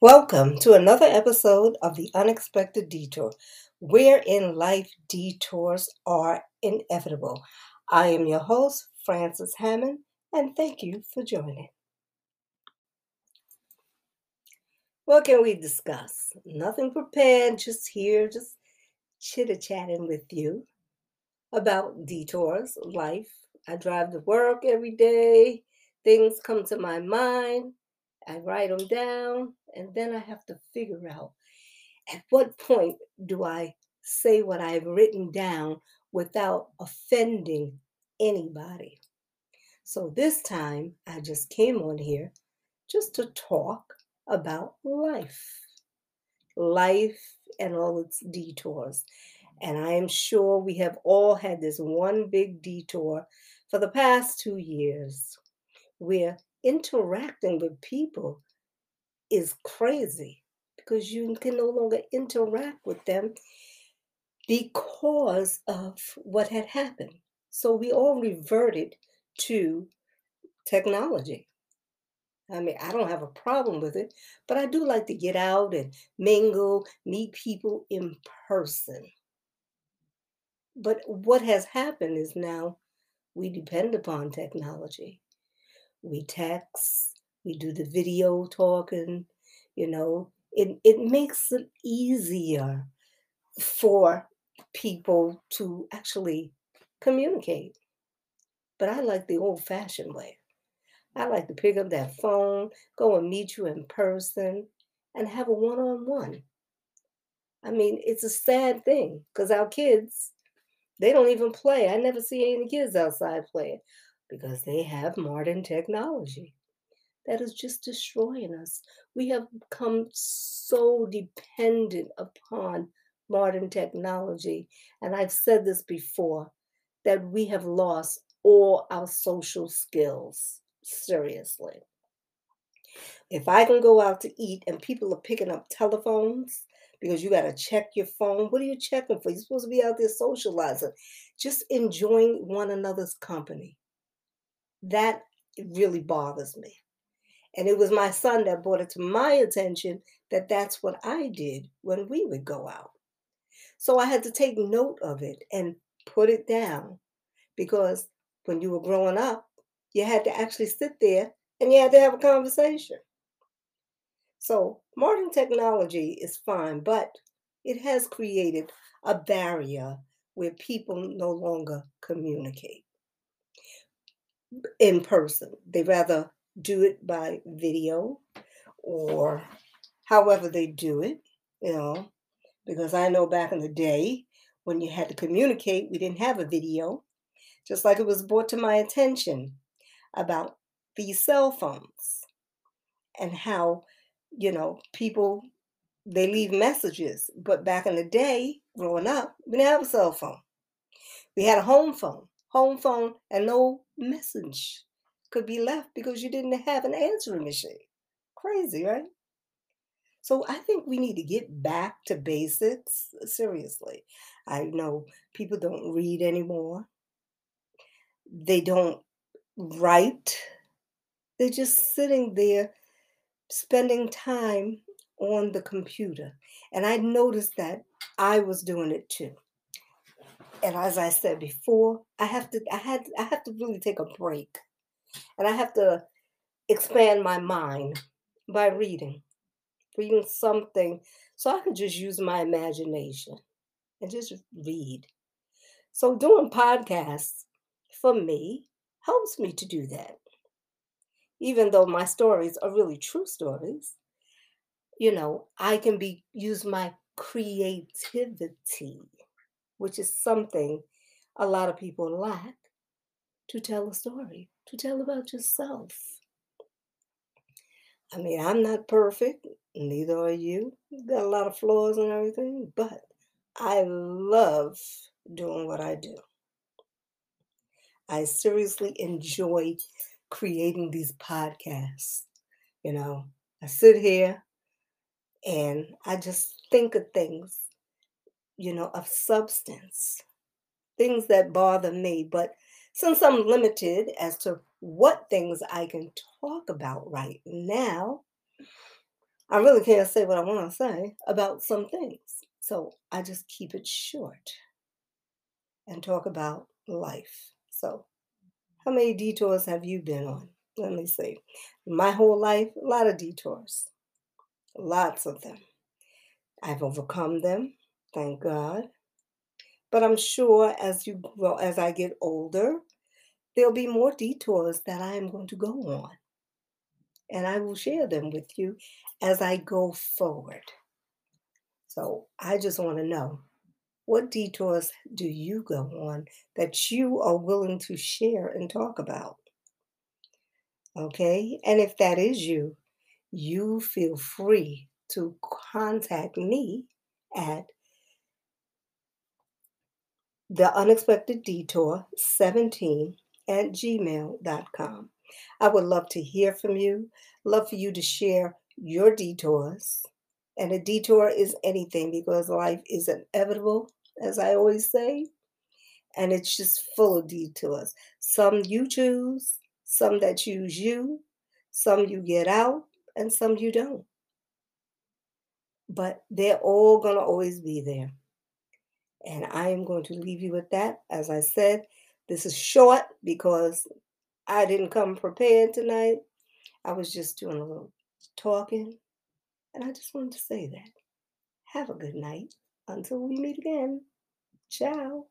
Welcome to another episode of The Unexpected Detour, where in life detours are inevitable. I am your host, Frances Hammond, and thank you for joining. What can we discuss? Nothing prepared, just here, just chitter chatting with you about detours, life. I drive to work every day, things come to my mind, I write them down, and then I have to figure out at what point do I say what I've written down without offending anybody. So this time I just came on here just to talk about life, life and all its detours. And I am sure we have all had this one big detour for the past two years where interacting with people is crazy because you can no longer interact with them because of what had happened. So we all reverted to technology. I mean, I don't have a problem with it, but I do like to get out and mingle, meet people in person. But what has happened is now we depend upon technology we text, we do the video talking, you know, it, it makes it easier for people to actually communicate. But I like the old fashioned way. I like to pick up that phone, go and meet you in person, and have a one on one. I mean, it's a sad thing because our kids, they don't even play. I never see any kids outside playing because they have modern technology that is just destroying us. We have become so dependent upon modern technology. And I've said this before that we have lost all our social skills. Seriously. If I can go out to eat and people are picking up telephones because you got to check your phone, what are you checking for? You're supposed to be out there socializing, just enjoying one another's company that really bothers me. And it was my son that brought it to my attention that that's what I did when we would go out. So I had to take note of it and put it down because when you were growing up, you had to actually sit there and you had to have a conversation. So modern technology is fine, but it has created a barrier where people no longer communicate in person. They rather do it by video or however they do it, you know, because I know back in the day when you had to communicate, we didn't have a video, just like it was brought to my attention about these cell phones and how, you know, people they leave messages. But back in the day, growing up, we didn't have a cell phone. We had a home phone home phone, and no message could be left because you didn't have an answering machine. Crazy, right? So I think we need to get back to basics. Seriously. I know people don't read anymore. They don't write. They're just sitting there spending time on the computer. And I noticed that I was doing it too and as I said before, I have to I had I have to really take a break. And I have to expand my mind by reading. Reading something so I can just use my imagination and just read. So doing podcasts for me helps me to do that. Even though my stories are really true stories, you know, I can be use my creativity which is something a lot of people lack, to tell a story, to tell about yourself. I mean, I'm not perfect, neither are you. Got a lot of flaws and everything, but I love doing what I do. I seriously enjoy creating these podcasts. You know, I sit here and I just think of things you know, of substance. things that bother me. But since I'm limited as to what things I can talk about right now, I really can't say what I want to say about some things. So I just keep it short and talk about life. So, how many detours have you been on? Let me see. My whole life, a lot of detours, lots of them. I've overcome them, thank God. But I'm sure as you grow, as I get older, there'll be more detours that I am going to go on. And I will share them with you as I go forward. So I just want to know what detours do you go on that you are willing to share and talk about? Okay. And if that is you, you feel free to contact me at the unexpected detour 17 at gmail.com. I would love to hear from you, love for you to share your detours. And a detour is anything because life is inevitable, as I always say, and it's just full of detours. Some you choose, some that choose you, some you get out, and some you don't. But they're all going to always be there. And I am going to leave you with that. As I said, this is short because I didn't come prepared tonight. I was just doing a little talking. And I just wanted to say that. Have a good night until we meet again. Ciao.